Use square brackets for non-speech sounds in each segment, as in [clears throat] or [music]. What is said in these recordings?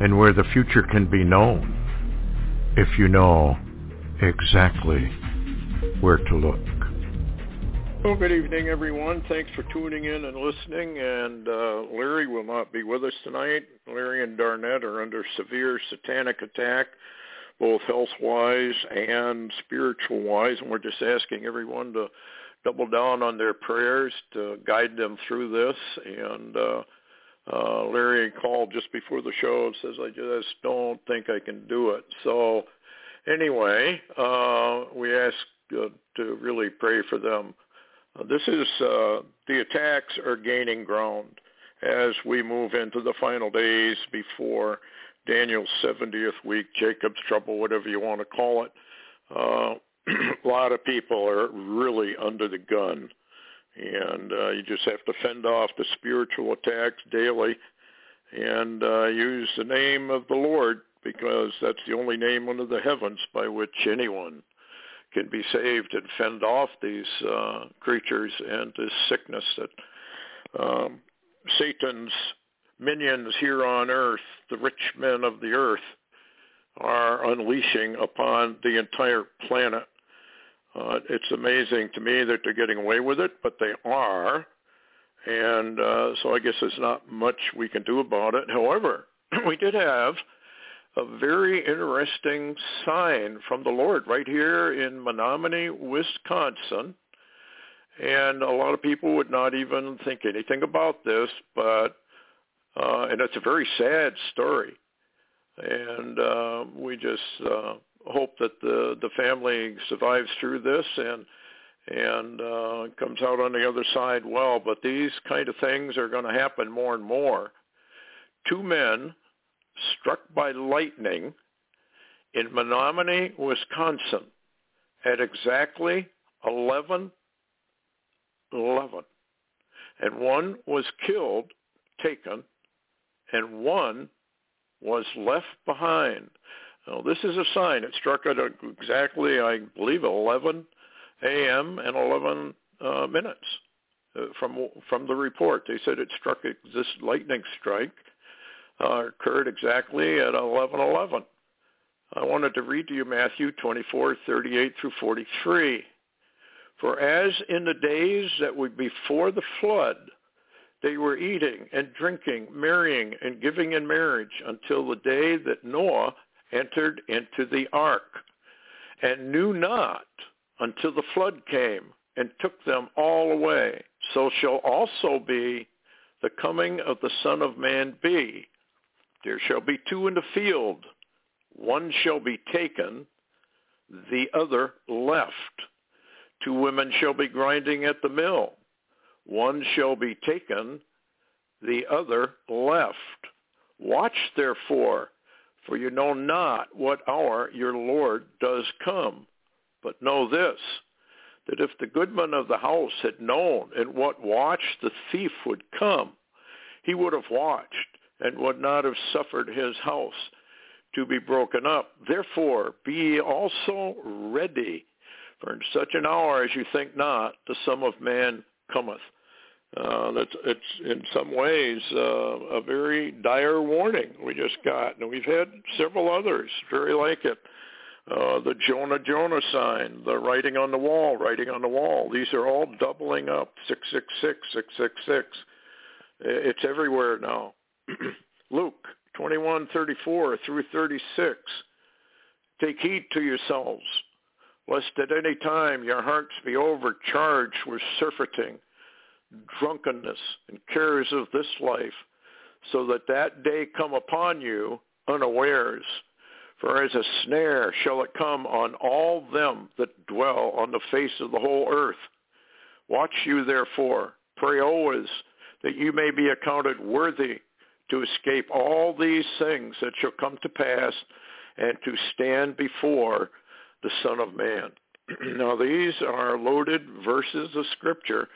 and where the future can be known if you know exactly where to look. Well, good evening, everyone. Thanks for tuning in and listening. And uh, Larry will not be with us tonight. Larry and Darnette are under severe satanic attack both health-wise and spiritual-wise, and we're just asking everyone to double down on their prayers to guide them through this. And uh, uh, Larry called just before the show and says, I just don't think I can do it. So anyway, uh, we ask uh, to really pray for them. Uh, this is, uh, the attacks are gaining ground as we move into the final days before Daniel's 70th week, Jacob's trouble, whatever you want to call it. Uh, [clears throat] a lot of people are really under the gun, and uh, you just have to fend off the spiritual attacks daily and uh, use the name of the Lord because that's the only name under the heavens by which anyone can be saved and fend off these uh, creatures and this sickness that um, Satan's minions here on earth, the rich men of the earth, are unleashing upon the entire planet. Uh, it's amazing to me that they're getting away with it, but they are. And uh, so I guess there's not much we can do about it. However, [clears throat] we did have a very interesting sign from the Lord right here in Menomonie, Wisconsin. And a lot of people would not even think anything about this, but uh, and it's a very sad story. And uh, we just uh, hope that the the family survives through this and and uh, comes out on the other side well. But these kind of things are going to happen more and more. Two men struck by lightning in Menomonie, Wisconsin, at exactly 11, 11. And one was killed, taken, and one was left behind. Now, this is a sign. It struck at exactly, I believe, 11 a.m. and 11 uh, minutes uh, from from the report. They said it struck this lightning strike uh, occurred exactly at 11:11. I wanted to read to you Matthew 24:38 through 43. For as in the days that were before the flood, they were eating and drinking, marrying and giving in marriage until the day that Noah entered into the ark and knew not until the flood came and took them all away. So shall also be the coming of the Son of Man be. There shall be two in the field. One shall be taken, the other left. Two women shall be grinding at the mill one shall be taken, the other left. Watch therefore, for you know not what hour your Lord does come. But know this, that if the goodman of the house had known in what watch the thief would come, he would have watched and would not have suffered his house to be broken up. Therefore, be also ready, for in such an hour as you think not, the Son of Man cometh. Uh, that's it's in some ways uh, a very dire warning we just got, and we've had several others very like it. Uh, the Jonah Jonah sign, the writing on the wall, writing on the wall. These are all doubling up. Six six six six six six. It's everywhere now. [clears throat] Luke twenty one thirty four through thirty six. Take heed to yourselves, lest at any time your hearts be overcharged with surfeiting drunkenness and cares of this life, so that that day come upon you unawares. For as a snare shall it come on all them that dwell on the face of the whole earth. Watch you therefore, pray always, that you may be accounted worthy to escape all these things that shall come to pass and to stand before the Son of Man. [clears throat] now these are loaded verses of Scripture,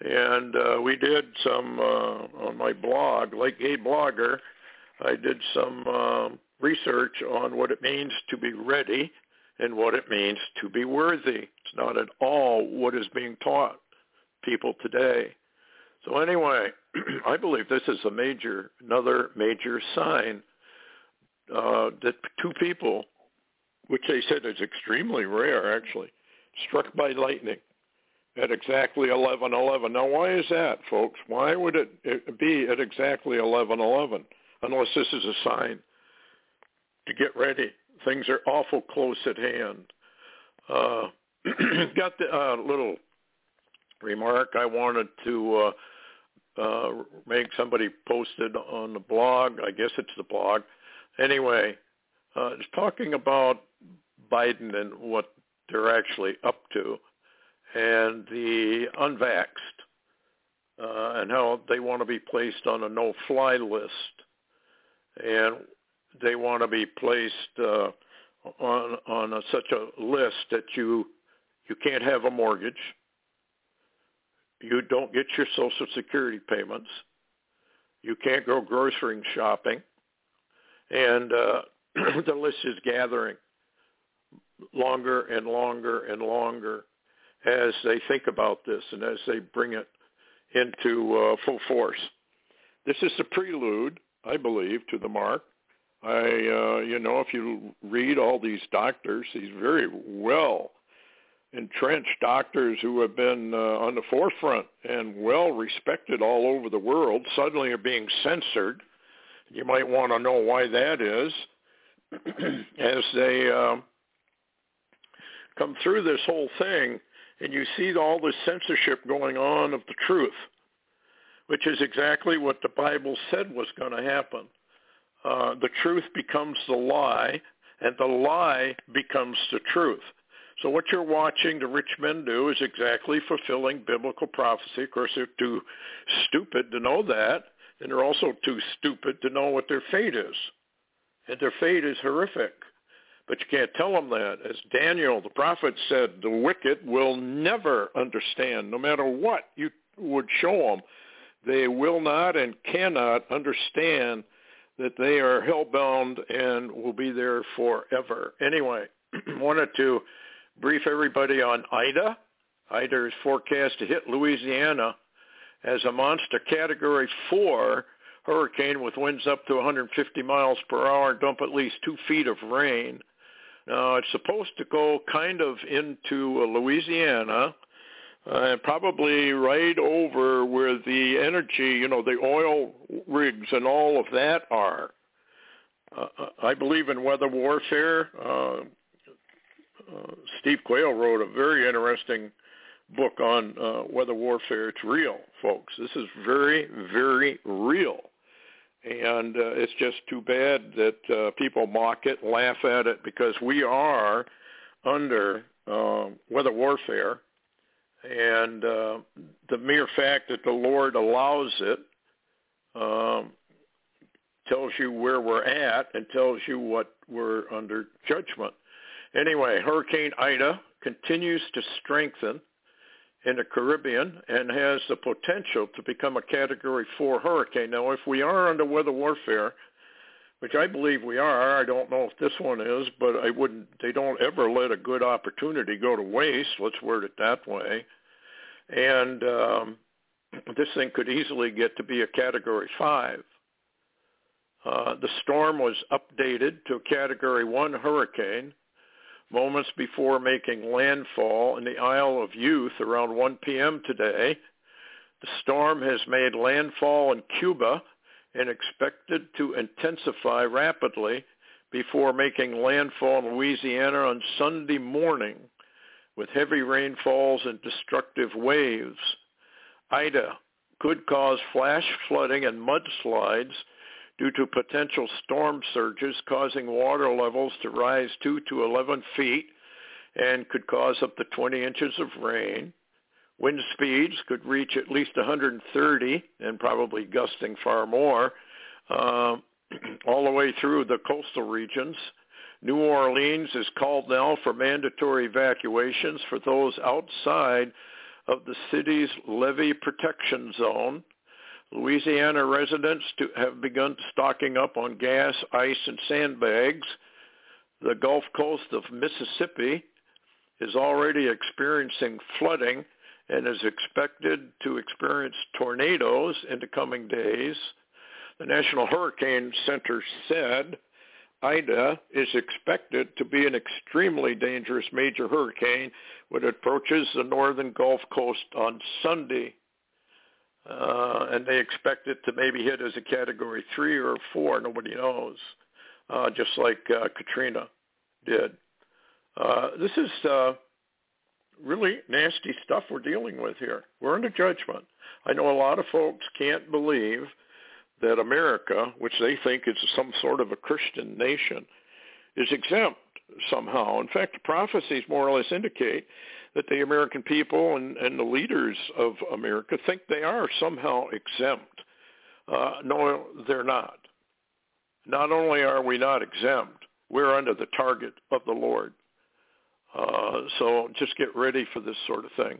and uh, we did some uh, on my blog, Lightgate blogger. I did some uh, research on what it means to be ready and what it means to be worthy. It's not at all what is being taught people today. So anyway, [clears throat] I believe this is a major, another major sign uh, that two people, which they said is extremely rare actually, struck by lightning at exactly 11:11. Now, why is that, folks? Why would it be at exactly 11:11 unless this is a sign to get ready? Things are awful close at hand. Uh, [clears throat] got the uh, little remark I wanted to uh, uh, make. Somebody posted on the blog. I guess it's the blog. Anyway, uh, it's talking about Biden and what they're actually up to, and the unvaxxed, uh, and how they want to be placed on a no-fly list, and they want to be placed uh, on on a, such a list that you you can't have a mortgage, you don't get your Social Security payments, you can't go grocery shopping, and uh, [clears throat] the list is gathering longer and longer and longer as they think about this and as they bring it into uh, full force. This is the prelude, I believe, to the mark. I, uh, you know, if you read all these doctors, these very well entrenched doctors who have been uh, on the forefront and well respected all over the world suddenly are being censored. You might want to know why that is [clears throat] as they uh, come through this whole thing and you see all this censorship going on of the truth, which is exactly what the Bible said was going to happen. Uh, the truth becomes the lie, and the lie becomes the truth. So what you're watching the rich men do is exactly fulfilling biblical prophecy. Of course, they're too stupid to know that, and they're also too stupid to know what their fate is. And their fate is horrific. But you can't tell them that. As Daniel, the prophet, said, the wicked will never understand, no matter what you would show them. They will not and cannot understand that they are hell-bound and will be there forever. Anyway, [clears throat] wanted to brief everybody on Ida. Ida is forecast to hit Louisiana as a monster Category 4 hurricane with winds up to 150 miles per hour and dump at least two feet of rain. Now, it's supposed to go kind of into Louisiana, uh, probably right over where the energy, you know, the oil rigs and all of that are. Uh, I believe in weather warfare. Uh, uh, Steve Quayle wrote a very interesting book on uh, weather warfare. It's real, folks. This is very, very real. And uh, it's just too bad that uh, people mock it, laugh at it, because we are under uh, weather warfare. And uh, the mere fact that the Lord allows it um, tells you where we're at and tells you what we're under judgment. Anyway, Hurricane Ida continues to strengthen in the Caribbean and has the potential to become a Category 4 hurricane. Now, if we are under weather warfare, which I believe we are, I don't know if this one is, but I wouldn't. They don't ever let a good opportunity go to waste. Let's word it that way. And um, this thing could easily get to be a Category 5. Uh, the storm was updated to a Category 1 hurricane moments before making landfall in the Isle of Youth around 1 p.m. today. The storm has made landfall in Cuba and expected to intensify rapidly before making landfall in Louisiana on Sunday morning with heavy rainfalls and destructive waves. Ida could cause flash flooding and mudslides due to potential storm surges causing water levels to rise 2 to 11 feet and could cause up to 20 inches of rain. Wind speeds could reach at least 130 and probably gusting far more uh, [clears throat] all the way through the coastal regions. New Orleans is called now for mandatory evacuations for those outside of the city's levee protection zone. Louisiana residents to have begun stocking up on gas, ice, and sandbags. The Gulf Coast of Mississippi is already experiencing flooding and is expected to experience tornadoes in the coming days. The National Hurricane Center said Ida is expected to be an extremely dangerous major hurricane when it approaches the northern Gulf Coast on Sunday. Uh, and they expect it to maybe hit as a category three or four. Nobody knows, uh, just like uh, Katrina did. Uh, this is uh, really nasty stuff we're dealing with here. We're under judgment. I know a lot of folks can't believe that America, which they think is some sort of a Christian nation, is exempt somehow. In fact, the prophecies more or less indicate that the American people and, and the leaders of America think they are somehow exempt. Uh, no, they're not. Not only are we not exempt, we're under the target of the Lord. Uh, so just get ready for this sort of thing.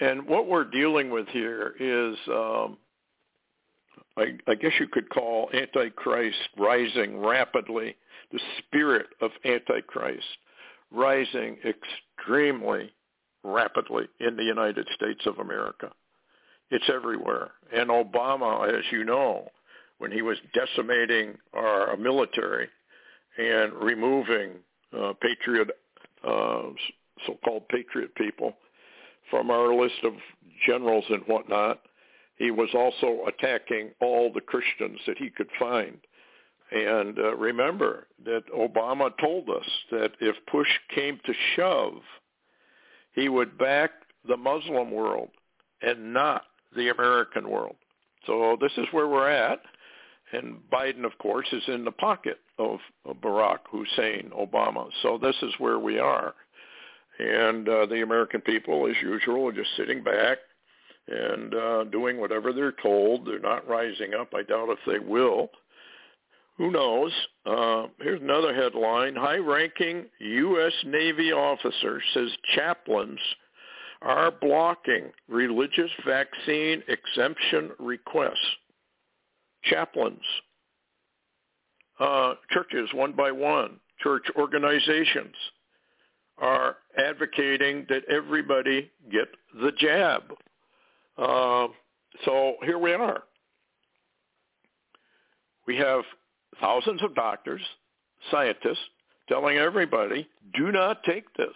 And what we're dealing with here is um, I, I guess you could call Antichrist rising rapidly, the spirit of Antichrist rising extremely rapidly in the United States of America. It's everywhere. And Obama, as you know, when he was decimating our military and removing uh, patriot, uh, so-called patriot people from our list of generals and whatnot, he was also attacking all the Christians that he could find. And uh, remember that Obama told us that if push came to shove, he would back the Muslim world and not the American world. So this is where we're at. And Biden, of course, is in the pocket of, Barack Hussein Obama. So this is where we are. And uh, the American people, as usual, are just sitting back, and uh, doing whatever they're told. They're not rising up. I doubt if they will. Who knows? Uh, here's another headline. High-ranking U.S. Navy officer says chaplains are blocking religious vaccine exemption requests. Chaplains. Uh, churches, one by one, church organizations are advocating that everybody get the jab. Uh, so here we are. We have thousands of doctors, scientists, telling everybody, do not take this.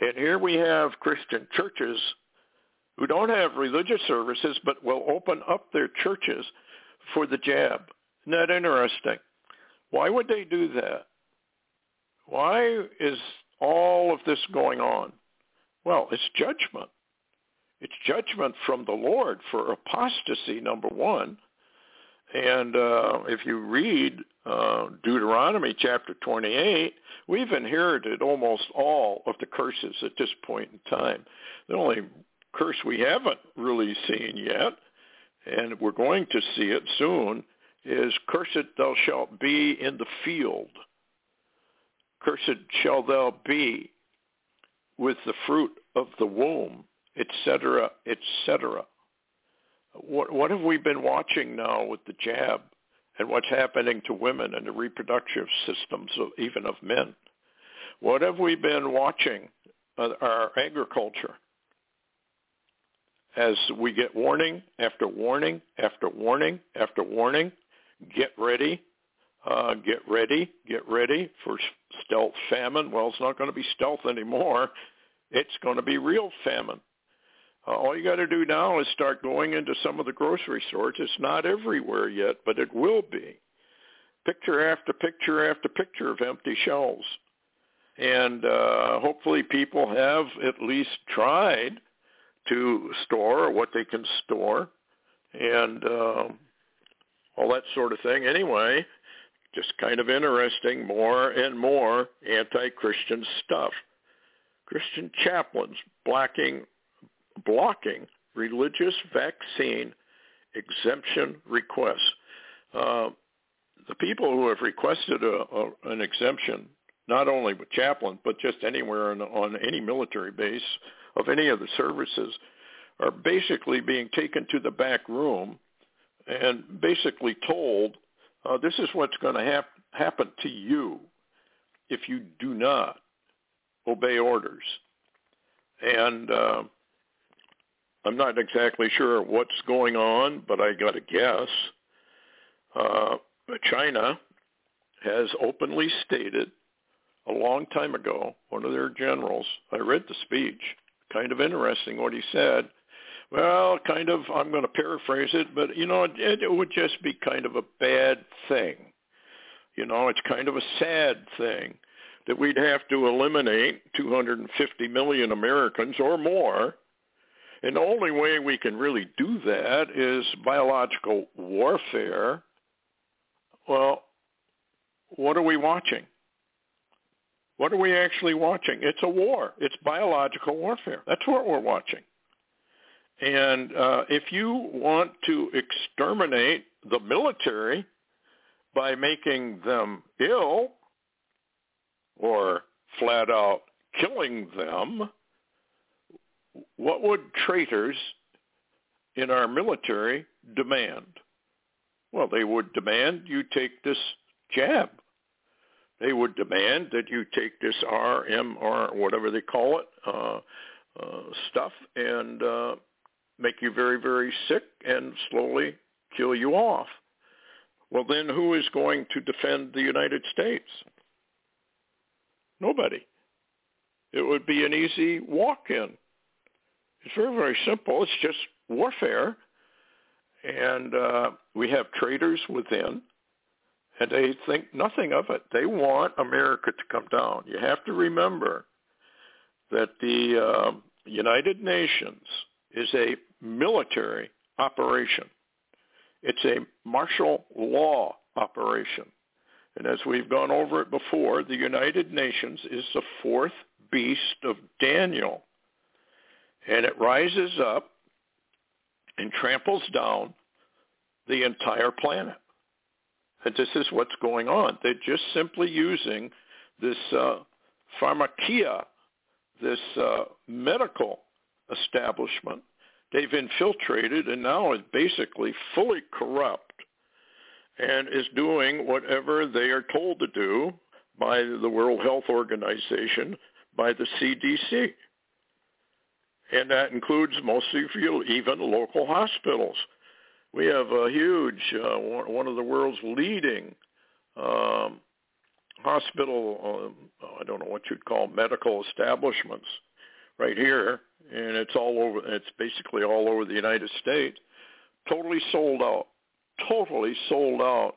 And here we have Christian churches who don't have religious services but will open up their churches for the jab. Isn't that interesting? Why would they do that? Why is all of this going on? Well, it's judgment. It's judgment from the Lord for apostasy, number one. And uh, if you read uh, Deuteronomy chapter 28, we've inherited almost all of the curses at this point in time. The only curse we haven't really seen yet, and we're going to see it soon, is cursed thou shalt be in the field. Cursed shall thou be with the fruit of the womb etc., etc. What, what have we been watching now with the jab and what's happening to women and the reproductive systems of, even of men? What have we been watching our agriculture as we get warning after warning after warning after warning? Get ready, uh, get ready, get ready for stealth famine. Well, it's not going to be stealth anymore. It's going to be real famine. Uh, all you got to do now is start going into some of the grocery stores. It's not everywhere yet, but it will be. Picture after picture after picture of empty shelves. And uh, hopefully people have at least tried to store what they can store and uh, all that sort of thing. Anyway, just kind of interesting, more and more anti-Christian stuff. Christian chaplains blocking blocking religious vaccine exemption requests. uh, the people who have requested a, a, an exemption, not only with Chaplain, but just anywhere on, any military base of any of the services, are basically being taken to the back room and basically told, uh, this is what's going to hap- happen to you if you do not obey orders. And uh, I'm not exactly sure what's going on, but I got to guess. Uh, China has openly stated a long time ago, one of their generals, I read the speech, kind of interesting what he said. Well, kind of, I'm going to paraphrase it, but, you know, it, it would just be kind of a bad thing. You know, it's kind of a sad thing that we'd have to eliminate 250 million Americans or more. And the only way we can really do that is biological warfare. Well, what are we watching? What are we actually watching? It's a war. It's biological warfare. That's what we're watching. And uh, if you want to exterminate the military by making them ill or flat out killing them, what would traitors in our military demand? Well, they would demand you take this jab they would demand that you take this RMR, whatever they call it, uh, uh, stuff and uh, make you very, very sick and slowly kill you off. Well, then who is going to defend the United States? Nobody. It would be an easy walk-in. It's very, very simple. It's just warfare. And uh, we have traitors within and they think nothing of it. They want America to come down. You have to remember that the uh, United Nations is a military operation. It's a martial law operation. And as we've gone over it before, the United Nations is the fourth beast of Daniel. And it rises up and tramples down the entire planet. And this is what's going on. They're just simply using this uh, pharmakia, this uh, medical establishment. They've infiltrated and now is basically fully corrupt and is doing whatever they are told to do by the World Health Organization, by the CDC. And that includes mostly even local hospitals. We have a huge, uh, one of the world's leading um, hospital, uh, I don't know what you'd call medical establishments right here, and it's all over, it's basically all over the United States, totally sold out, totally sold out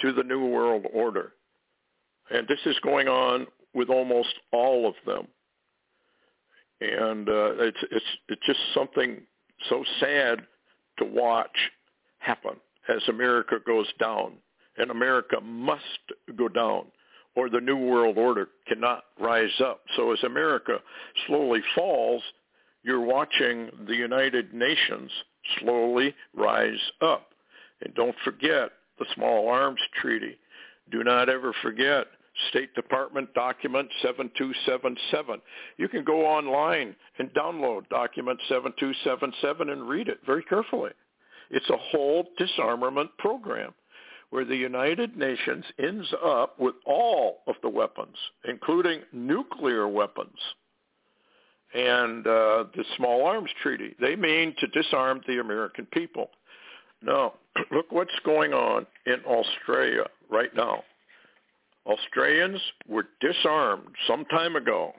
to the New World Order. And this is going on with almost all of them. And uh, it's, it's, it's just something so sad to watch happen as America goes down. And America must go down or the New World Order cannot rise up. So as America slowly falls, you're watching the United Nations slowly rise up. And don't forget the Small Arms Treaty. Do not ever forget State Department document 7277. You can go online and download document 7277 and read it very carefully. It's a whole disarmament program where the United Nations ends up with all of the weapons, including nuclear weapons and uh, the Small Arms Treaty. They mean to disarm the American people. Now, [clears throat] look what's going on in Australia right now. Australians were disarmed some time ago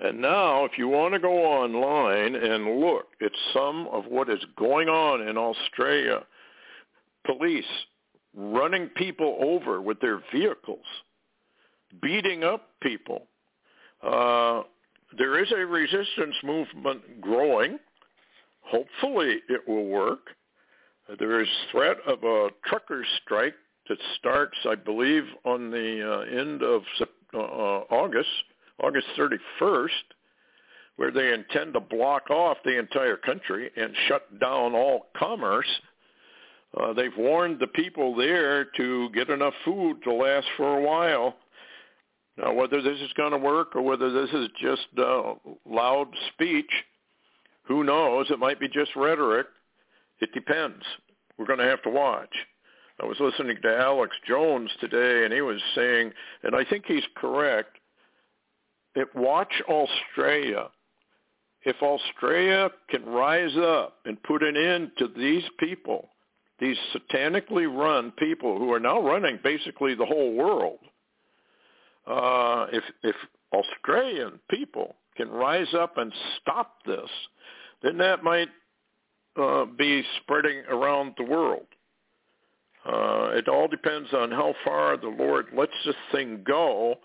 and now, if you want to go online and look at some of what is going on in Australia, police running people over with their vehicles, beating up people. Uh, there is a resistance movement growing. Hopefully it will work. There is threat of a truckers strike that starts, I believe, on the uh, end of uh, August August 31st, where they intend to block off the entire country and shut down all commerce. Uh, they've warned the people there to get enough food to last for a while. Now, whether this is going to work or whether this is just uh, loud speech, who knows? It might be just rhetoric. It depends. We're going to have to watch. I was listening to Alex Jones today, and he was saying, and I think he's correct, that watch Australia. If Australia can rise up and put an end to these people, these satanically run people who are now running basically the whole world, uh, if if Australian people can rise up and stop this, then that might uh, be spreading around the world. Uh, it all depends on how far the Lord lets this thing go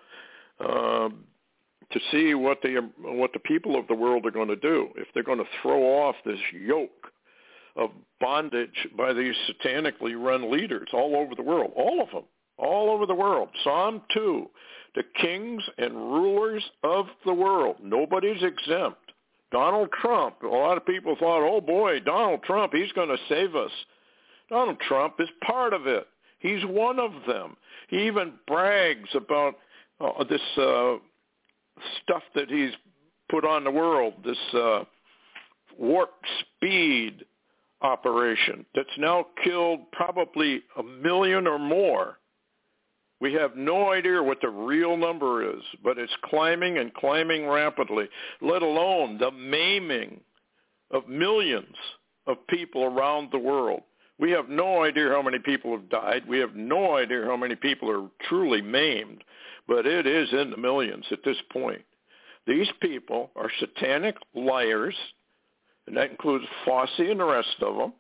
uh, to see what the what the people of the world are going to do. If they're going to throw off this yoke of bondage by these satanically run leaders all over the world, all of them, all over the world. Psalm 2, the kings and rulers of the world. Nobody's exempt. Donald Trump, a lot of people thought, oh boy, Donald Trump, he's going to save us. Donald Trump is part of it. He's one of them. He even brags about uh, this uh, stuff that he's put on the world, this uh, warp speed operation that's now killed probably a million or more. We have no idea what the real number is, but it's climbing and climbing rapidly, let alone the maiming of millions of people around the world. We have no idea how many people have died. We have no idea how many people are truly maimed, but it is in the millions at this point. These people are satanic liars, and that includes Fauci and the rest of them,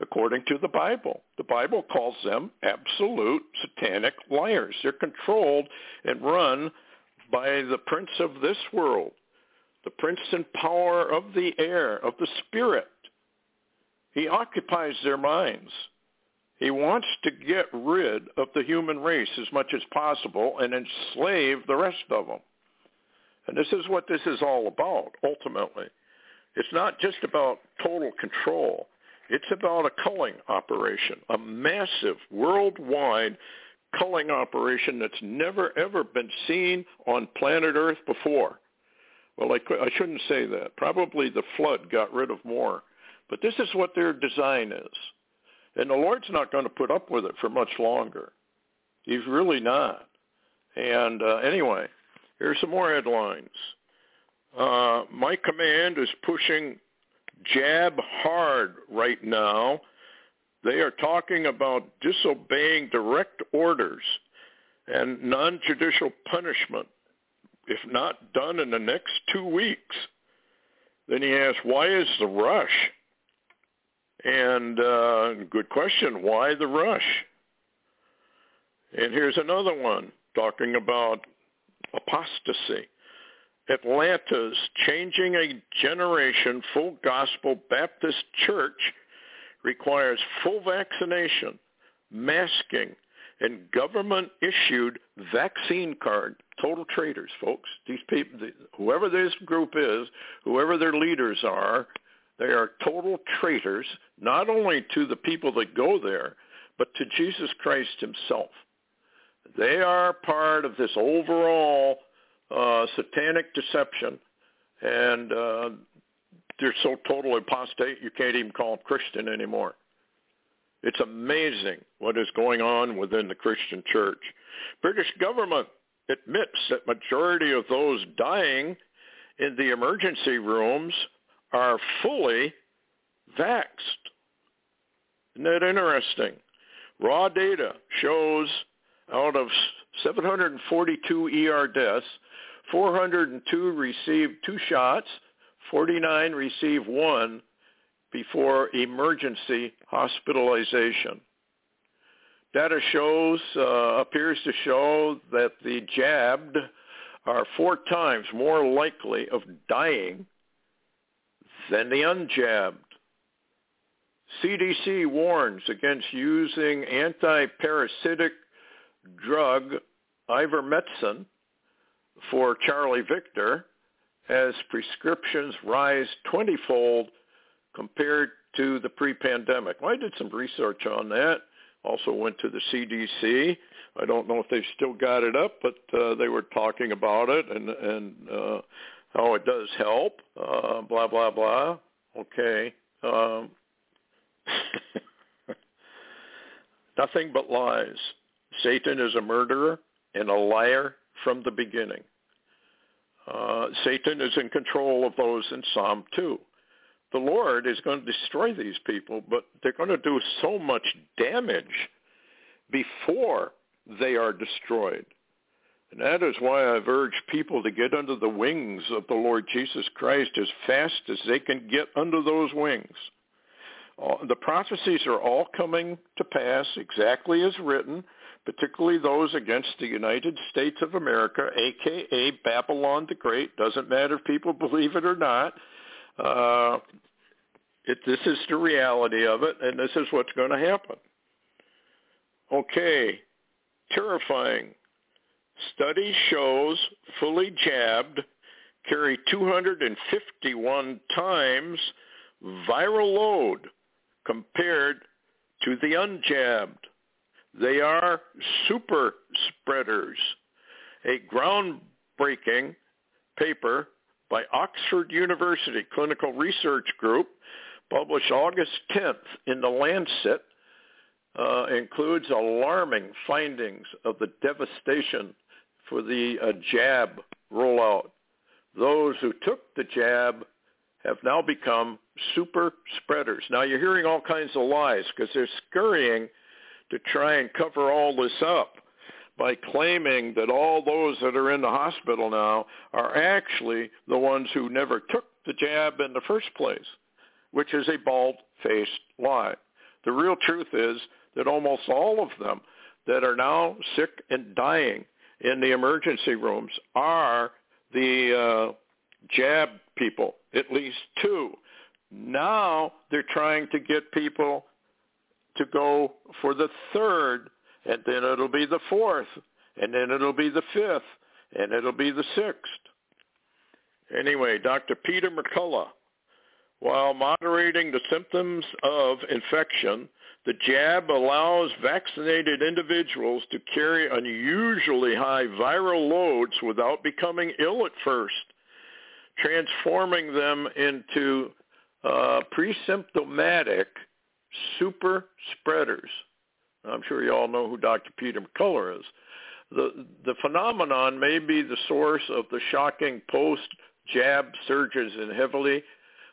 according to the Bible. The Bible calls them absolute satanic liars. They're controlled and run by the prince of this world, the prince and power of the air, of the spirit. He occupies their minds. He wants to get rid of the human race as much as possible and enslave the rest of them. And this is what this is all about, ultimately. It's not just about total control. It's about a culling operation, a massive worldwide culling operation that's never, ever been seen on planet Earth before. Well, I, I shouldn't say that. Probably the flood got rid of more. But this is what their design is. And the Lord's not going to put up with it for much longer. He's really not. And uh, anyway, here's some more headlines. Uh, my command is pushing jab hard right now. They are talking about disobeying direct orders and non-judicial punishment if not done in the next two weeks. Then he asks, why is the rush? And uh, good question, why the rush? And here's another one talking about apostasy. Atlanta's Changing a Generation Full Gospel Baptist Church requires full vaccination, masking, and government-issued vaccine card. Total traitors, folks. These people, whoever this group is, whoever their leaders are, they are total traitors, not only to the people that go there, but to Jesus Christ himself. They are part of this overall uh, satanic deception, and uh, they're so total apostate you can't even call them Christian anymore. It's amazing what is going on within the Christian church. British government admits that majority of those dying in the emergency rooms are fully vaxxed. Isn't that interesting? Raw data shows out of 742 ER deaths, 402 received two shots, 49 received one before emergency hospitalization. Data shows, uh, appears to show that the jabbed are four times more likely of dying than the unjabbed. CDC warns against using anti-parasitic drug ivermectin for Charlie Victor as prescriptions rise 20-fold compared to the pre-pandemic. Well, I did some research on that. Also went to the CDC. I don't know if they've still got it up, but uh, they were talking about it and and uh, how it does help. Uh, blah blah blah. Okay. Um, [laughs] nothing but lies. Satan is a murderer and a liar from the beginning. Uh, Satan is in control of those in Psalm 2. The Lord is going to destroy these people, but they're going to do so much damage before they are destroyed. And that is why I've urged people to get under the wings of the Lord Jesus Christ as fast as they can get under those wings. The prophecies are all coming to pass exactly as written particularly those against the United States of America, aka Babylon the Great. Doesn't matter if people [laughs] believe it or not. Uh, it, this is the reality of it, and this is what's going to happen. Okay, terrifying. Study shows fully jabbed carry 251 times viral load compared to the unjabbed. They are super spreaders. A groundbreaking paper by Oxford University Clinical Research Group published August 10th in The Lancet uh, includes alarming findings of the devastation for the uh, jab rollout. Those who took the jab have now become super spreaders. Now you're hearing all kinds of lies because they're scurrying to try and cover all this up by claiming that all those that are in the hospital now are actually the ones who never took the jab in the first place, which is a bald-faced lie. The real truth is that almost all of them that are now sick and dying in the emergency rooms are the uh, jab people, at least two. Now they're trying to get people to go for the third, and then it'll be the fourth, and then it'll be the fifth, and it'll be the sixth. Anyway, Dr. Peter McCullough, while moderating the symptoms of infection, the jab allows vaccinated individuals to carry unusually high viral loads without becoming ill at first, transforming them into uh, pre-symptomatic super spreaders. I'm sure you all know who Dr. Peter McCullough is. The, the phenomenon may be the source of the shocking post-jab surges in heavily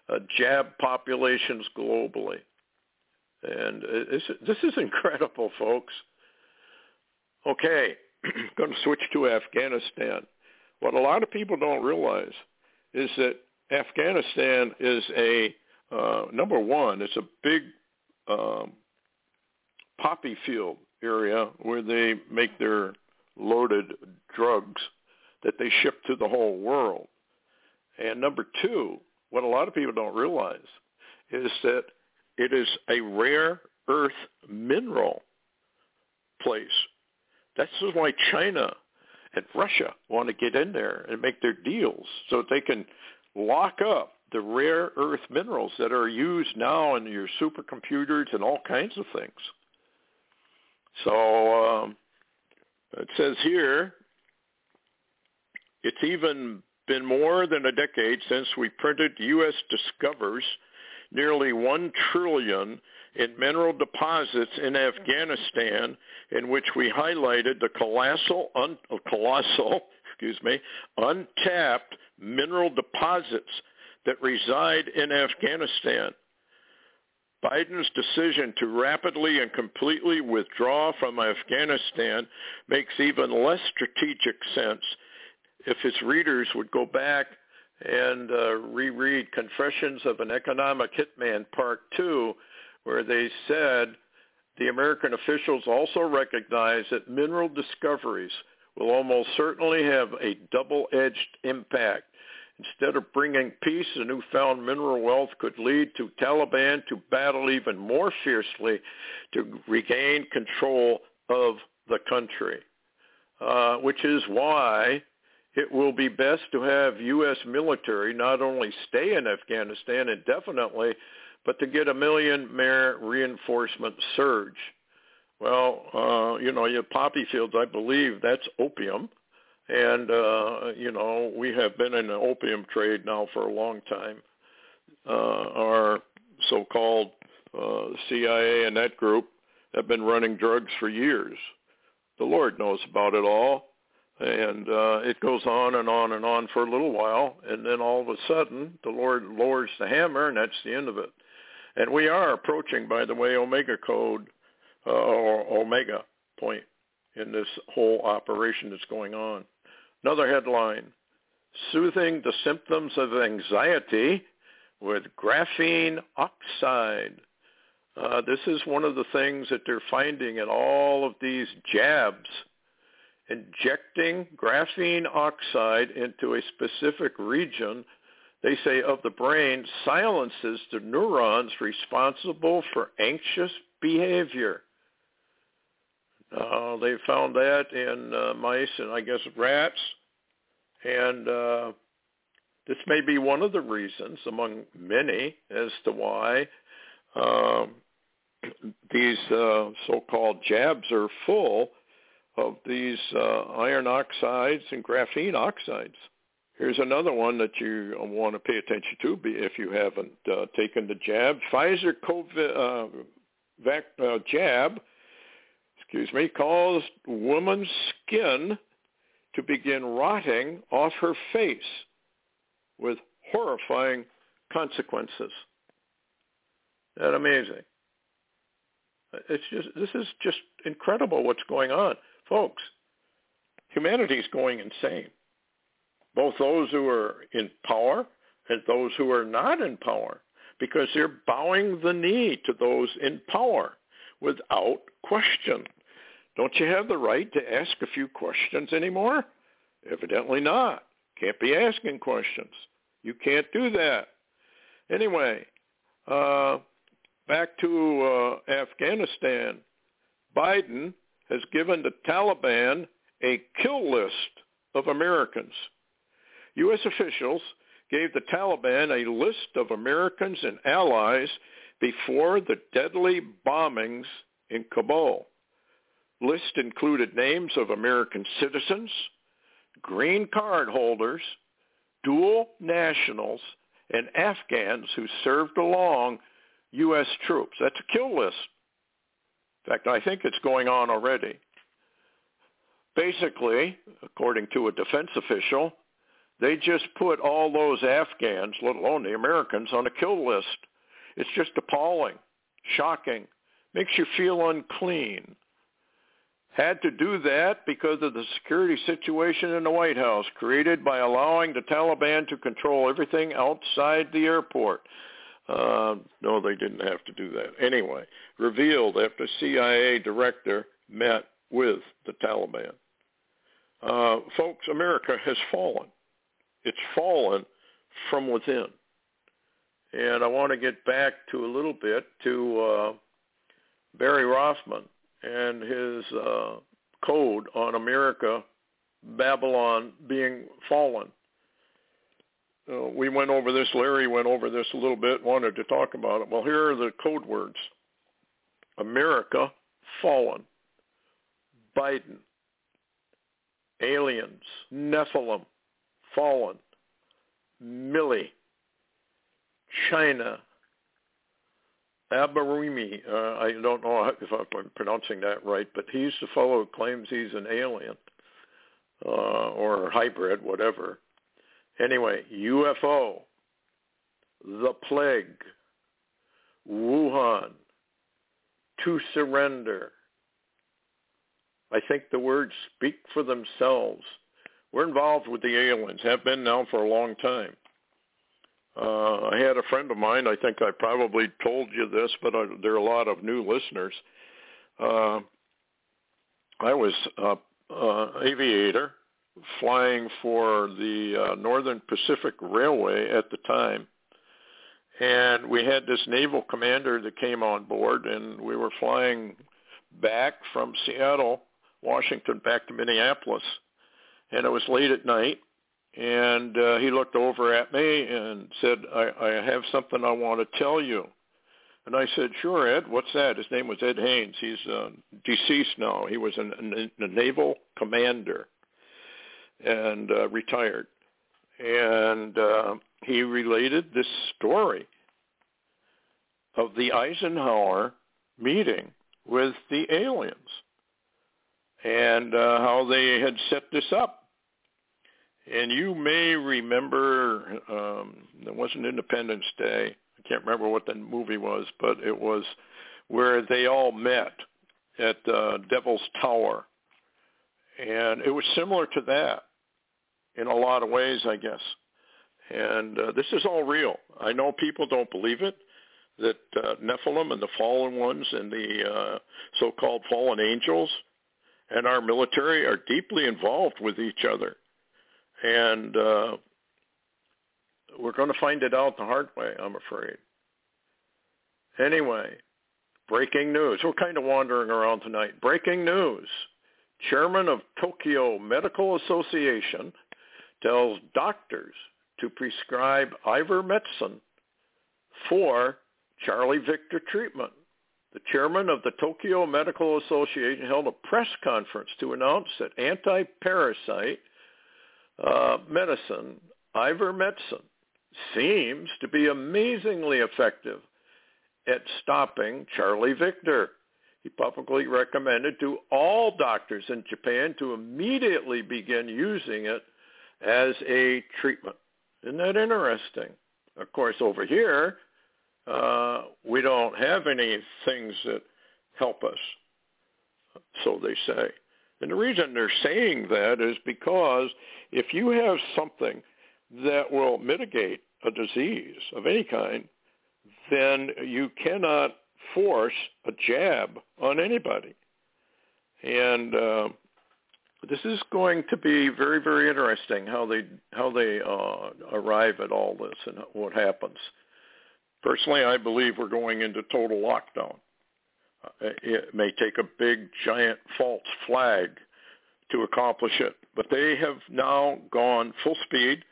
uh, jab populations globally. And this, is incredible, folks. Okay, [clears throat] going to switch to Afghanistan. What a lot of people don't realize is that Afghanistan is a, uh, number one, it's a big um, poppy field area where they make their loaded drugs that they ship to the whole world. And number two, what a lot of people don't realize is that it is a rare earth mineral place. That's why China and Russia want to get in there and make their deals so that they can lock up the rare earth minerals that are used now in your supercomputers and all kinds of things. So um, it says here, it's even been more than a decade since we printed U.S. discovers nearly one trillion in mineral deposits in Afghanistan, in which we highlighted the colossal, un, uh, colossal, [laughs] excuse me, untapped mineral deposits that reside in Afghanistan. Biden's decision to rapidly and completely withdraw from Afghanistan makes even less strategic sense if his readers would go back and uh, reread Confessions of an Economic Hitman Part 2, where they said the American officials also recognize that mineral discoveries will almost certainly have a double-edged impact. Instead of bringing peace, the newfound mineral wealth could lead to Taliban to battle even more fiercely to regain control of the country, uh, which is why it will be best to have U.S. military not only stay in Afghanistan indefinitely, but to get a million mere reinforcement surge. Well, uh, you know, you have poppy fields, I believe that's opium. And, uh, you know, we have been in the opium trade now for a long time. Uh, our so-called uh, CIA and that group have been running drugs for years. The Lord knows about it all. And uh, it goes on and on and on for a little while. And then all of a sudden, the Lord lowers the hammer, and that's the end of it. And we are approaching, by the way, Omega Code uh, or Omega point in this whole operation that's going on. Another headline, soothing the symptoms of anxiety with graphene oxide. Uh, this is one of the things that they're finding in all of these jabs. Injecting graphene oxide into a specific region, they say, of the brain silences the neurons responsible for anxious behavior. Uh, they found that in uh, mice and I guess rats, and uh, this may be one of the reasons, among many, as to why um, [clears throat] these uh, so-called jabs are full of these uh, iron oxides and graphene oxides. Here's another one that you want to pay attention to if you haven't uh, taken the jab. Pfizer COVID uh, vac, uh, jab excuse me, caused woman's skin to begin rotting off her face with horrifying consequences. That amazing. It's just this is just incredible what's going on. Folks, humanity is going insane. Both those who are in power and those who are not in power because they're bowing the knee to those in power without question. Don't you have the right to ask a few questions anymore? Evidently not. Can't be asking questions. You can't do that. Anyway, uh, back to uh, Afghanistan. Biden has given the Taliban a kill list of Americans. U.S. officials gave the Taliban a list of Americans and allies before the deadly bombings in Kabul list included names of American citizens, green card holders, dual nationals, and Afghans who served along U.S. troops. That's a kill list. In fact, I think it's going on already. Basically, according to a defense official, they just put all those Afghans, let alone the Americans, on a kill list. It's just appalling, shocking, makes you feel unclean had to do that because of the security situation in the White House created by allowing the Taliban to control everything outside the airport. Uh, no, they didn't have to do that. Anyway, revealed after CIA director met with the Taliban. Uh, folks, America has fallen. It's fallen from within. And I want to get back to a little bit to uh, Barry Rothman and his uh, code on America, Babylon being fallen. Uh, we went over this, Larry went over this a little bit, wanted to talk about it. Well, here are the code words. America, fallen. Biden, aliens, Nephilim, fallen. Milley, China, Abarimi, uh, I don't know if I'm pronouncing that right, but he's the fellow who claims he's an alien uh, or hybrid, whatever. Anyway, UFO, the plague, Wuhan, to surrender. I think the words speak for themselves. We're involved with the aliens, have been now for a long time. Uh, I had a friend of mine. I think I probably told you this, but I, there are a lot of new listeners. Uh, I was a uh, aviator flying for the uh, Northern Pacific Railway at the time, and we had this naval commander that came on board, and we were flying back from Seattle, Washington, back to Minneapolis, and it was late at night and uh, he looked over at me and said, I, I have something I want to tell you. And I said, sure, Ed, what's that? His name was Ed Haynes. He's uh, deceased now. He was an, a naval commander and uh, retired. And uh, he related this story of the Eisenhower meeting with the aliens and uh, how they had set this up. And you may remember, um, it wasn't Independence Day. I can't remember what the movie was, but it was where they all met at uh, Devil's Tower. And it was similar to that in a lot of ways, I guess. And uh, this is all real. I know people don't believe it, that uh, Nephilim and the fallen ones and the uh, so-called fallen angels and our military are deeply involved with each other. And uh, we're going to find it out the hard way, I'm afraid. Anyway, breaking news. We're kind of wandering around tonight. Breaking news. Chairman of Tokyo Medical Association tells doctors to prescribe ivermectin for Charlie Victor treatment. The chairman of the Tokyo Medical Association held a press conference to announce that anti-parasite uh, medicine, ivermectin, seems to be amazingly effective at stopping Charlie Victor. He publicly recommended to all doctors in Japan to immediately begin using it as a treatment. Isn't that interesting? Of course, over here, uh, we don't have any things that help us, so they say. And the reason they're saying that is because if you have something that will mitigate a disease of any kind, then you cannot force a jab on anybody. And uh, this is going to be very, very interesting how they how they uh, arrive at all this and what happens. Personally, I believe we're going into total lockdown. Uh, it may take a big, giant false flag to accomplish it, but they have now gone full speed.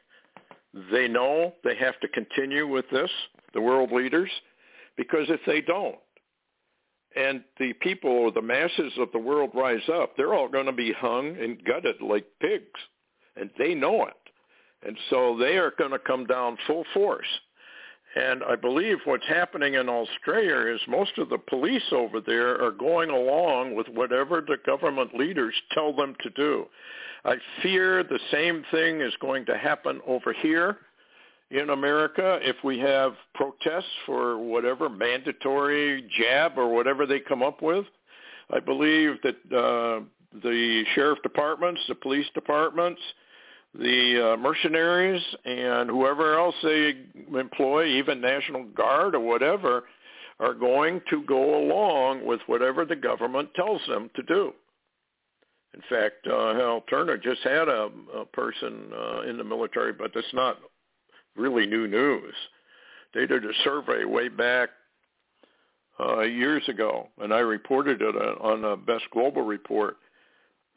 They know they have to continue with this, the world leaders, because if they don't, and the people or the masses of the world rise up, they're all going to be hung and gutted like pigs, and they know it. And so they are going to come down full force. And I believe what's happening in Australia is most of the police over there are going along with whatever the government leaders tell them to do. I fear the same thing is going to happen over here in America if we have protests for whatever mandatory jab or whatever they come up with. I believe that uh, the sheriff departments, the police departments, the uh, mercenaries, and whoever else they employ, even National Guard or whatever, are going to go along with whatever the government tells them to do. In fact, uh, Hal Turner just had a, a person uh, in the military, but that's not really new news. They did a survey way back uh, years ago, and I reported it on a Best Global report,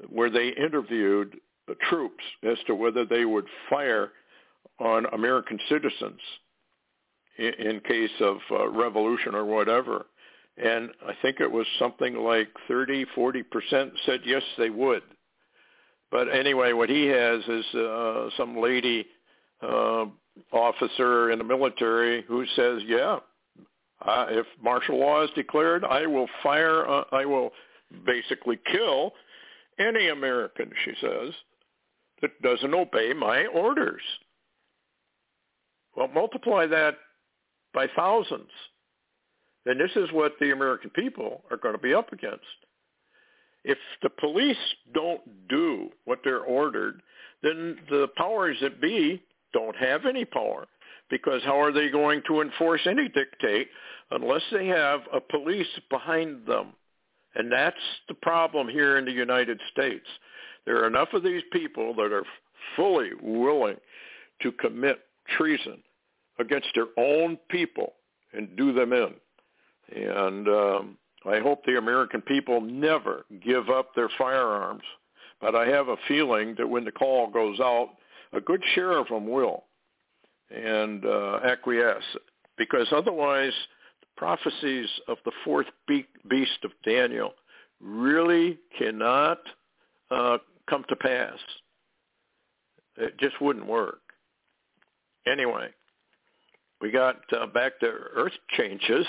where they interviewed the troops as to whether they would fire on American citizens in, in case of uh, revolution or whatever. And I think it was something like 30, 40% said yes, they would. But anyway, what he has is uh, some lady uh, officer in the military who says, yeah, uh, if martial law is declared, I will fire, uh, I will basically kill any American, she says, that doesn't obey my orders. Well, multiply that by thousands. And this is what the American people are going to be up against. If the police don't do what they're ordered, then the powers that be don't have any power because how are they going to enforce any dictate unless they have a police behind them? And that's the problem here in the United States. There are enough of these people that are fully willing to commit treason against their own people and do them in. And um, I hope the American people never give up their firearms. But I have a feeling that when the call goes out, a good share of them will and uh, acquiesce because otherwise prophecies of the fourth beast of Daniel really cannot uh, come to pass. It just wouldn't work. Anyway, we got uh, back to earth changes.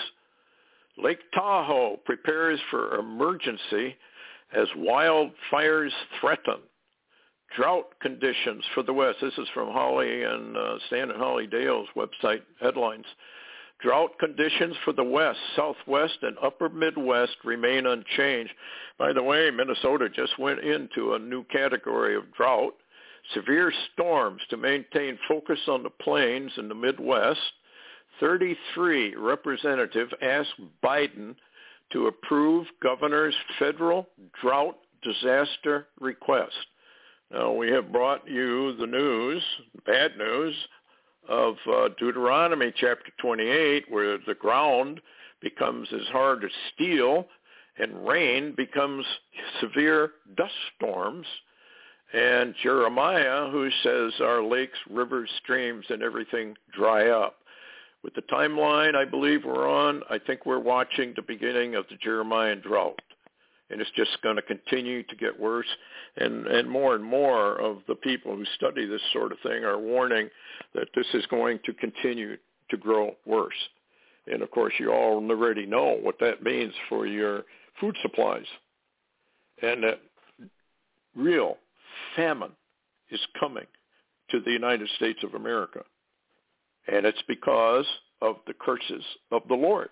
Lake Tahoe prepares for emergency as wildfires threaten. Drought conditions for the West. This is from Holly and uh, Stan and Holly Deyo's website headlines. Drought conditions for the West, Southwest, and Upper Midwest remain unchanged. By the way, Minnesota just went into a new category of drought. Severe storms to maintain focus on the plains in the Midwest. 33 representative asked Biden to approve governor's federal drought disaster request. Now, we have brought you the news, bad news, of uh, Deuteronomy chapter 28, where the ground becomes as hard as steel and rain becomes severe dust storms. And Jeremiah, who says our lakes, rivers, streams, and everything dry up. With the timeline I believe we're on, I think we're watching the beginning of the Jeremiah drought. And it's just going to continue to get worse. And, and more and more of the people who study this sort of thing are warning that this is going to continue to grow worse. And of course, you all already know what that means for your food supplies. And that real famine is coming to the United States of America. And it's because of the curses of the Lord.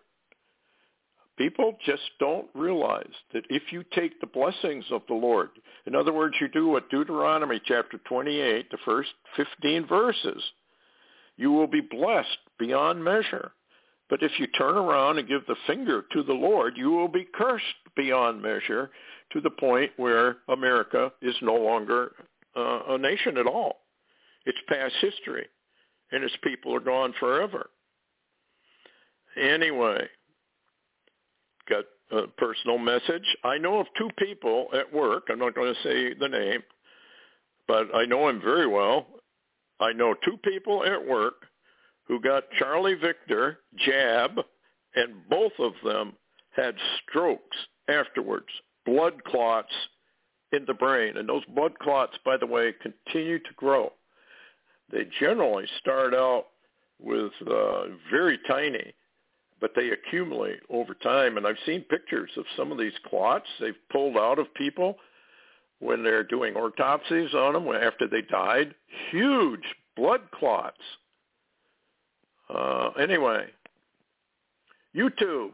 People just don't realize that if you take the blessings of the Lord, in other words, you do what Deuteronomy chapter 28, the first 15 verses, you will be blessed beyond measure. But if you turn around and give the finger to the Lord, you will be cursed beyond measure to the point where America is no longer uh, a nation at all. It's past history and its people are gone forever. Anyway, got a personal message. I know of two people at work. I'm not going to say the name, but I know him very well. I know two people at work who got Charlie Victor jab, and both of them had strokes afterwards, blood clots in the brain. And those blood clots, by the way, continue to grow. They generally start out with uh, very tiny, but they accumulate over time. And I've seen pictures of some of these clots they've pulled out of people when they're doing autopsies on them after they died. Huge blood clots. Uh, anyway, YouTube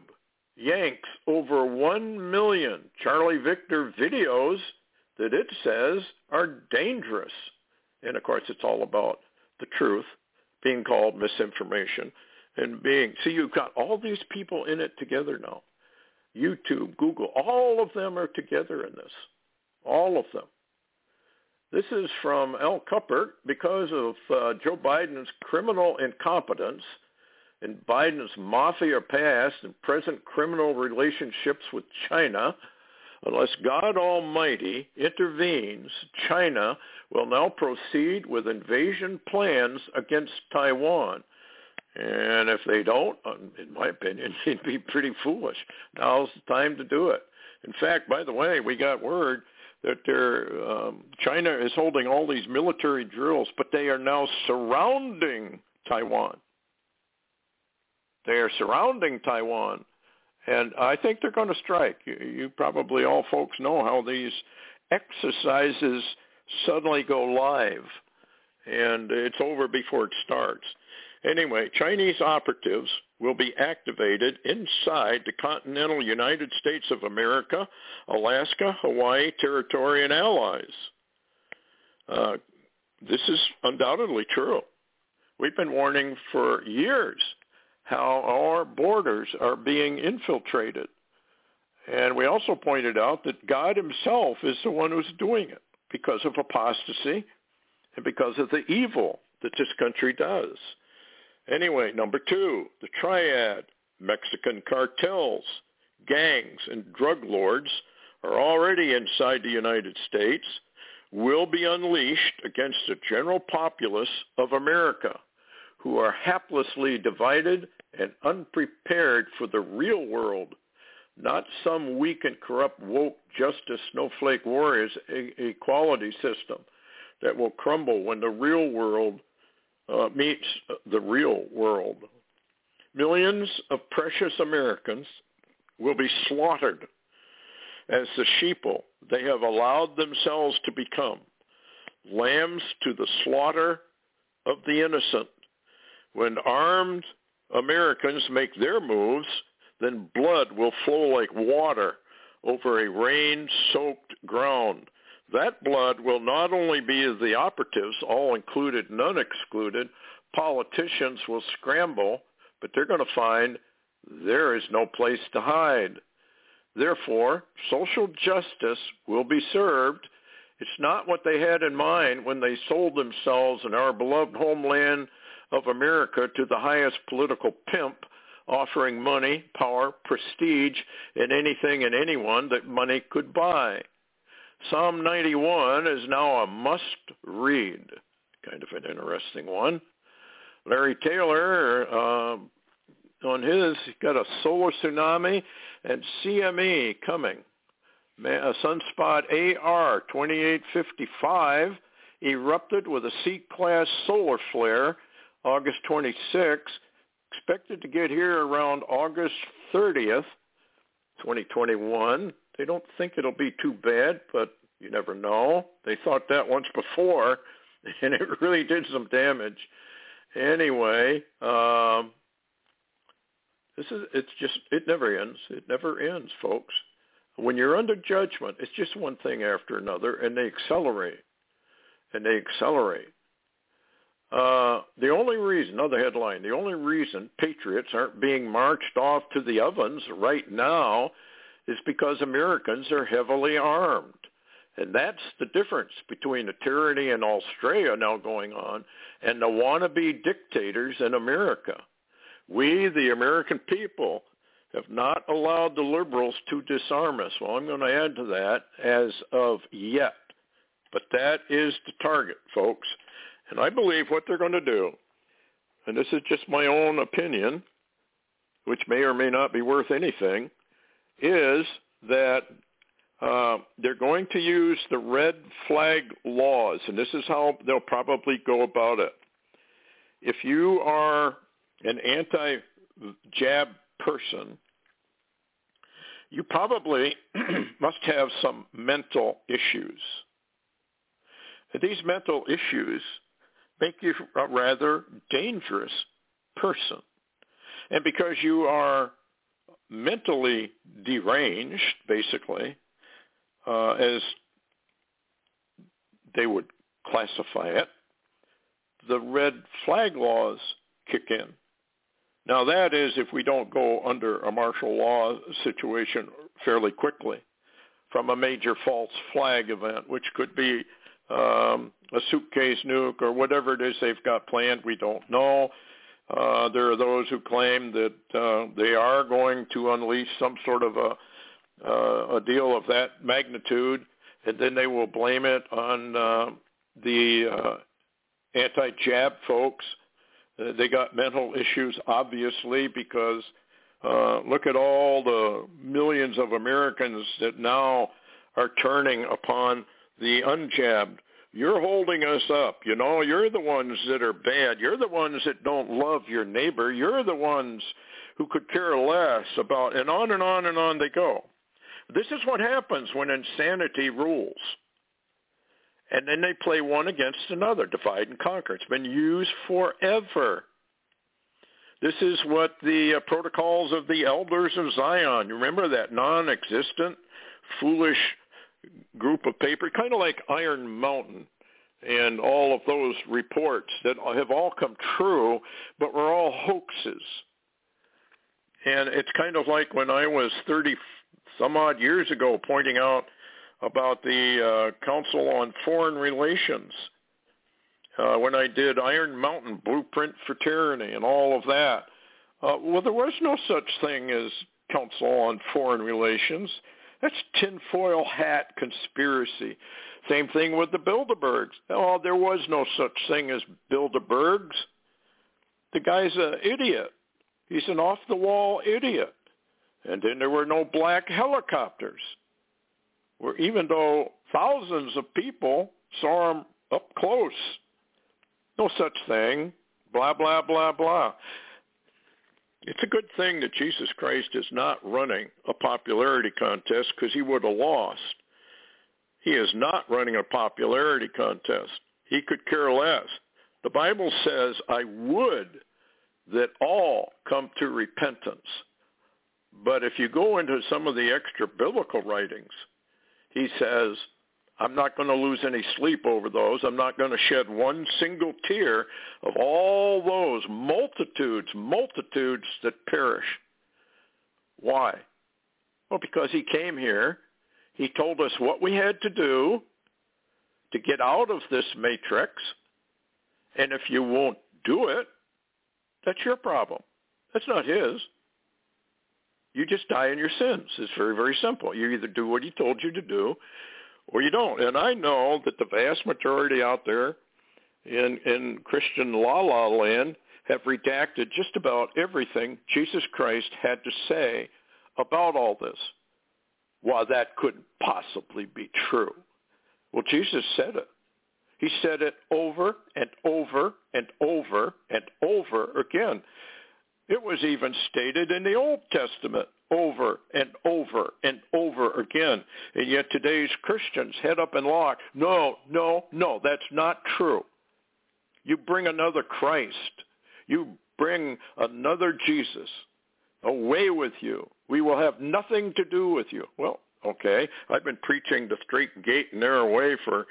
yanks over 1 million Charlie Victor videos that it says are dangerous. And of course, it's all about the truth being called misinformation and being. See you've got all these people in it together now. Youtube google all of them are together in this. All of them. This is from al Kuppert because of uh, joe biden's criminal incompetence and biden's mafia past and present criminal relationships with china Unless God Almighty intervenes, China will now proceed with invasion plans against Taiwan. And if they don't, um, in my opinion, [laughs] it'd be pretty foolish. Now's the time to do it. In fact, by the way, we got word that they're, um, China is holding all these military drills, but they are now surrounding Taiwan. They are surrounding Taiwan and I think they're going to strike. You, you probably all folks know how these exercises suddenly go live, and it's over before it starts. Anyway, Chinese operatives will be activated inside the continental United States of America, Alaska, Hawaii, Territory, and allies. Uh, this is undoubtedly true. We've been warning for years how our borders are being infiltrated. And we also pointed out that God himself is the one who's doing it because of apostasy and because of the evil that this country does. Anyway, number two, the triad, Mexican cartels, gangs, and drug lords are already inside the United States, will be unleashed against the general populace of America who are haplessly divided and unprepared for the real world, not some weak and corrupt woke justice snowflake warriors equality system that will crumble when the real world uh, meets the real world. Millions of precious Americans will be slaughtered as the sheeple they have allowed themselves to become, lambs to the slaughter of the innocent. When armed Americans make their moves, then blood will flow like water over a rain-soaked ground. That blood will not only be the operatives, all included, none excluded. Politicians will scramble, but they're going to find there is no place to hide. Therefore, social justice will be served. It's not what they had in mind when they sold themselves in our beloved homeland of America to the highest political pimp, offering money, power, prestige, and anything and anyone that money could buy. Psalm 91 is now a must-read. Kind of an interesting one. Larry Taylor, uh, on his, got a solar tsunami and CME coming. A sunspot AR 2855 erupted with a C-class solar flare August 26, expected to get here around August 30th, 2021. They don't think it'll be too bad, but you never know. They thought that once before, [laughs] and it really did some damage. Anyway, um, this is it's just it never ends. It never ends, folks. When you're under judgment, it's just one thing after another, and they accelerate, and they accelerate. Uh, the only reason, another headline, the only reason patriots aren't being marched off to the ovens right now is because Americans are heavily armed. And that's the difference between the tyranny in Australia now going on and the wannabe dictators in America. We, the American people, have not allowed the liberals to disarm us. Well, I'm going to add to that as of yet. But that is the target, folks. And I believe what they're going to do, and this is just my own opinion, which may or may not be worth anything, is that uh, they're going to use the red flag laws, and this is how they'll probably go about it. If you are an anti-jab person, you probably [clears throat] must have some mental issues. These mental issues make you a rather dangerous person. And because you are mentally deranged, basically, uh, as they would classify it, the red flag laws kick in. Now that is if we don't go under a martial law situation fairly quickly from a major false flag event, which could be um, a suitcase nuke or whatever it is they've got planned. We don't know. Uh, there are those who claim that uh, they are going to unleash some sort of a, uh, a deal of that magnitude, and then they will blame it on uh, the uh, anti-jab folks. Uh, they got mental issues, obviously, because uh, look at all the millions of Americans that now are turning upon the unjabbed you're holding us up. You know, you're the ones that are bad. You're the ones that don't love your neighbor. You're the ones who could care less about, and on and on and on they go. This is what happens when insanity rules. And then they play one against another, divide and conquer. It's been used forever. This is what the uh, protocols of the elders of Zion, you remember that non-existent, foolish group of paper, kind of like Iron Mountain and all of those reports that have all come true, but were all hoaxes. And it's kind of like when I was 30 some odd years ago pointing out about the uh, Council on Foreign Relations uh, when I did Iron Mountain Blueprint for Tyranny and all of that. Uh, well, there was no such thing as Council on Foreign Relations. That's tinfoil hat conspiracy. Same thing with the Bilderbergs. Oh, there was no such thing as Bilderbergs. the guy's an idiot. He's an off-the-wall idiot. And then there were no black helicopters. Where even though thousands of people saw him up close, no such thing. Blah, blah, blah, blah. It's a good thing that Jesus Christ is not running a popularity contest because he would have lost. He is not running a popularity contest. He could care less. The Bible says, I would that all come to repentance. But if you go into some of the extra biblical writings, he says, I'm not going to lose any sleep over those. I'm not going to shed one single tear of all those multitudes, multitudes that perish. Why? Well, because he came here. He told us what we had to do to get out of this matrix. And if you won't do it, that's your problem. That's not his. You just die in your sins. It's very, very simple. You either do what he told you to do or you don't. And I know that the vast majority out there in, in Christian la la land have redacted just about everything Jesus Christ had to say about all this. While that couldn't possibly be true. Well, Jesus said it. He said it over and over and over and over again. It was even stated in the Old Testament over and over and over again. And yet today's Christians head up and lock. No, no, no, that's not true. You bring another Christ. You bring another Jesus away with you. We will have nothing to do with you. Well, okay. I've been preaching the straight gate and narrow way for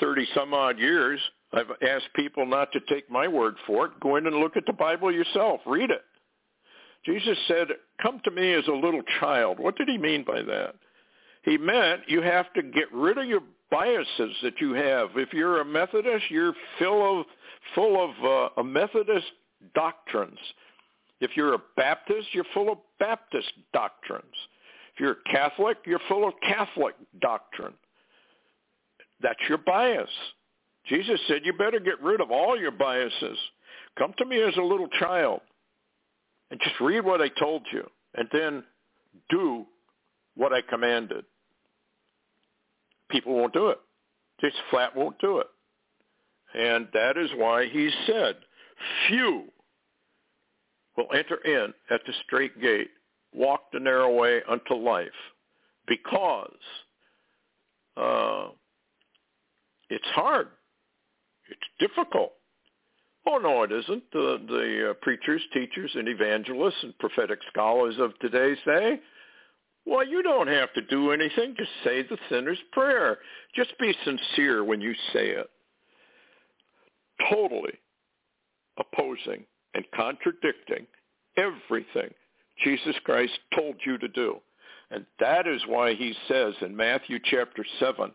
30 some odd years. I've asked people not to take my word for it. Go in and look at the Bible yourself. Read it. Jesus said, come to me as a little child. What did he mean by that? He meant you have to get rid of your biases that you have. If you're a Methodist, you're full of, full of uh, Methodist doctrines. If you're a Baptist, you're full of Baptist doctrines. If you're a Catholic, you're full of Catholic doctrine. That's your bias. Jesus said, you better get rid of all your biases. Come to me as a little child and just read what I told you and then do what I commanded. People won't do it. Just flat won't do it. And that is why he said, few will enter in at the straight gate, walk the narrow way unto life, because uh, it's hard. It's difficult. Oh, no, it isn't. The, the uh, preachers, teachers, and evangelists and prophetic scholars of today say, well, you don't have to do anything. Just say the sinner's prayer. Just be sincere when you say it. Totally opposing and contradicting everything Jesus Christ told you to do. And that is why he says in Matthew chapter 7,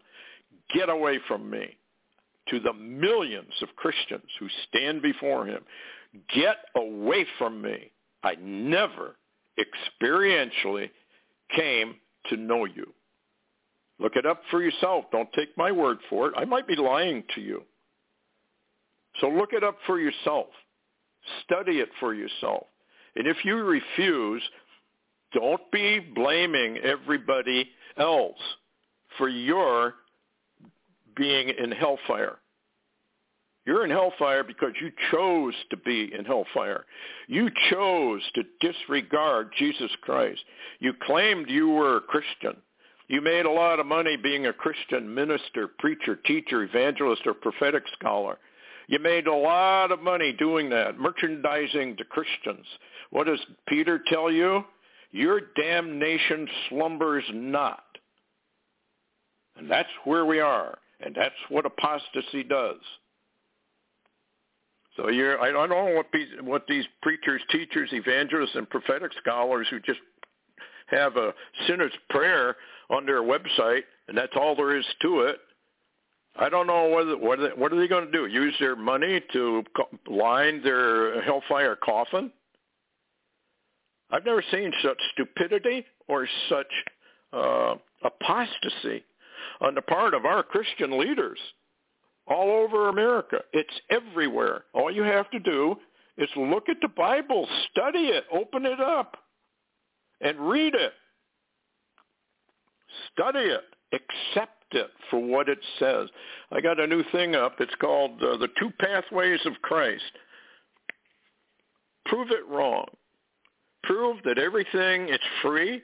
get away from me to the millions of Christians who stand before him, get away from me. I never experientially came to know you. Look it up for yourself. Don't take my word for it. I might be lying to you. So look it up for yourself. Study it for yourself. And if you refuse, don't be blaming everybody else for your being in hellfire. You're in hellfire because you chose to be in hellfire. You chose to disregard Jesus Christ. You claimed you were a Christian. You made a lot of money being a Christian minister, preacher, teacher, evangelist, or prophetic scholar. You made a lot of money doing that, merchandising to Christians. What does Peter tell you? Your damnation slumbers not. And that's where we are. And that's what apostasy does. So you're, I don't know what these, what these preachers, teachers, evangelists, and prophetic scholars who just have a sinner's prayer on their website, and that's all there is to it. I don't know what are they, what are they going to do? Use their money to line their hellfire coffin? I've never seen such stupidity or such uh, apostasy on the part of our Christian leaders all over America. It's everywhere. All you have to do is look at the Bible, study it, open it up, and read it. Study it. Accept it for what it says. I got a new thing up. It's called uh, The Two Pathways of Christ. Prove it wrong. Prove that everything is free.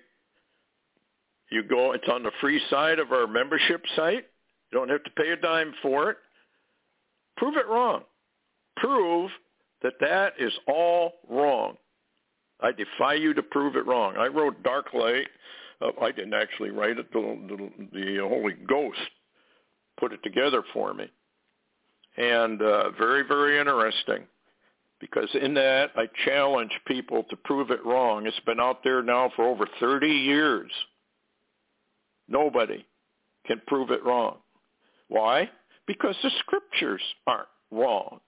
You go, it's on the free side of our membership site. You don't have to pay a dime for it. Prove it wrong. Prove that that is all wrong. I defy you to prove it wrong. I wrote Dark Light. Uh, I didn't actually write it. The, the, the Holy Ghost put it together for me. And uh, very, very interesting because in that I challenge people to prove it wrong. It's been out there now for over 30 years. Nobody can prove it wrong. Why? Because the scriptures aren't wrong.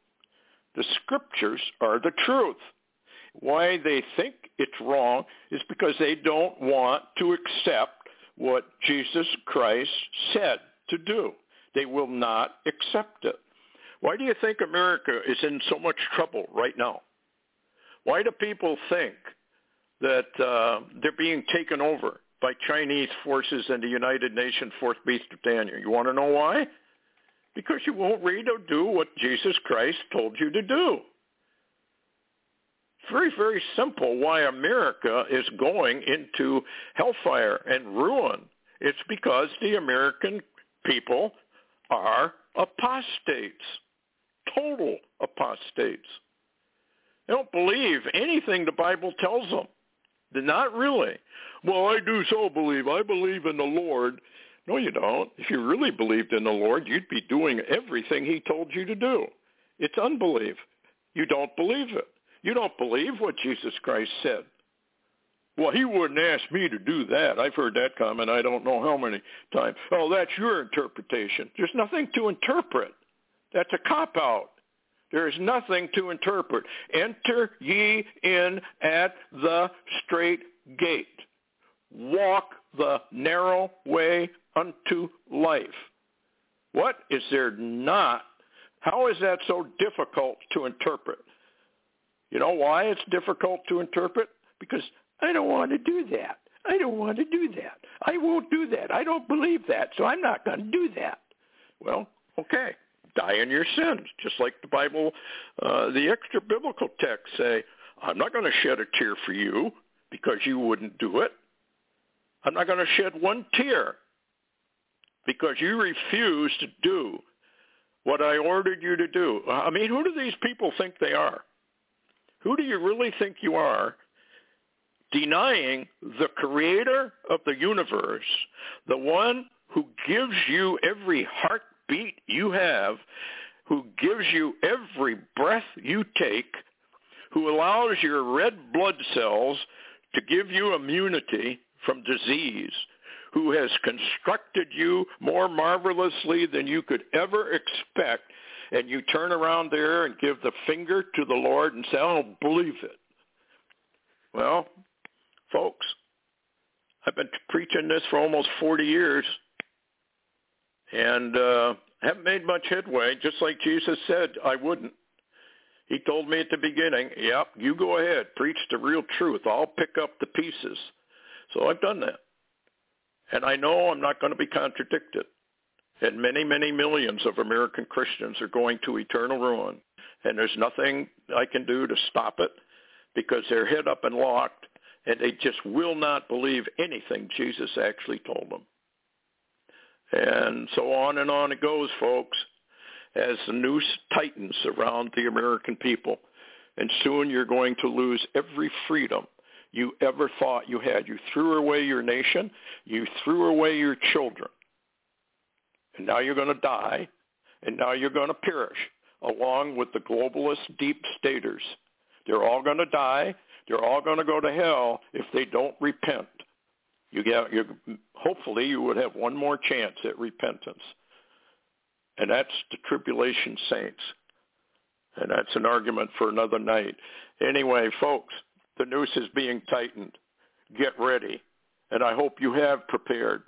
The scriptures are the truth. Why they think it's wrong is because they don't want to accept what Jesus Christ said to do. They will not accept it. Why do you think America is in so much trouble right now? Why do people think that uh, they're being taken over by Chinese forces and the United Nations Fourth Beast of Daniel? You want to know why? Because you won't read or do what Jesus Christ told you to do. Very, very simple why America is going into hellfire and ruin. It's because the American people are apostates, total apostates. They don't believe anything the Bible tells them. Not really. Well, I do so believe. I believe in the Lord. No, you don't. If you really believed in the Lord, you'd be doing everything he told you to do. It's unbelief. You don't believe it. You don't believe what Jesus Christ said. Well, he wouldn't ask me to do that. I've heard that comment I don't know how many times. Oh, that's your interpretation. There's nothing to interpret. That's a cop-out. There is nothing to interpret. Enter ye in at the straight gate. Walk the narrow way unto life. What is there not? How is that so difficult to interpret? You know why it's difficult to interpret? Because I don't want to do that. I don't want to do that. I won't do that. I don't believe that, so I'm not going to do that. Well, okay. Die in your sins, just like the Bible, uh, the extra biblical texts say, I'm not going to shed a tear for you because you wouldn't do it. I'm not going to shed one tear because you refuse to do what I ordered you to do. I mean, who do these people think they are? Who do you really think you are denying the creator of the universe, the one who gives you every heartbeat you have, who gives you every breath you take, who allows your red blood cells to give you immunity from disease, who has constructed you more marvelously than you could ever expect, and you turn around there and give the finger to the Lord and say, I don't believe it. Well, folks, I've been preaching this for almost 40 years and uh, haven't made much headway, just like Jesus said I wouldn't. He told me at the beginning, yep, you go ahead, preach the real truth. I'll pick up the pieces. So I've done that. And I know I'm not going to be contradicted. And many, many millions of American Christians are going to eternal ruin. And there's nothing I can do to stop it because they're hid up and locked and they just will not believe anything Jesus actually told them. And so on and on it goes, folks, as the noose tightens around the American people. And soon you're going to lose every freedom you ever thought you had. You threw away your nation. You threw away your children. And now you're going to die. And now you're going to perish along with the globalist deep staters. They're all going to die. They're all going to go to hell if they don't repent. You get, you, hopefully you would have one more chance at repentance. And that's the tribulation saints. And that's an argument for another night. Anyway, folks, the noose is being tightened. Get ready. And I hope you have prepared.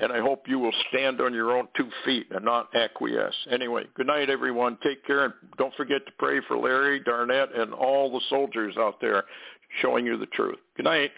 and I hope you will stand on your own two feet and not acquiesce. Anyway, good night, everyone. Take care, and don't forget to pray for Larry, Darnette, and all the soldiers out there showing you the truth. Good night.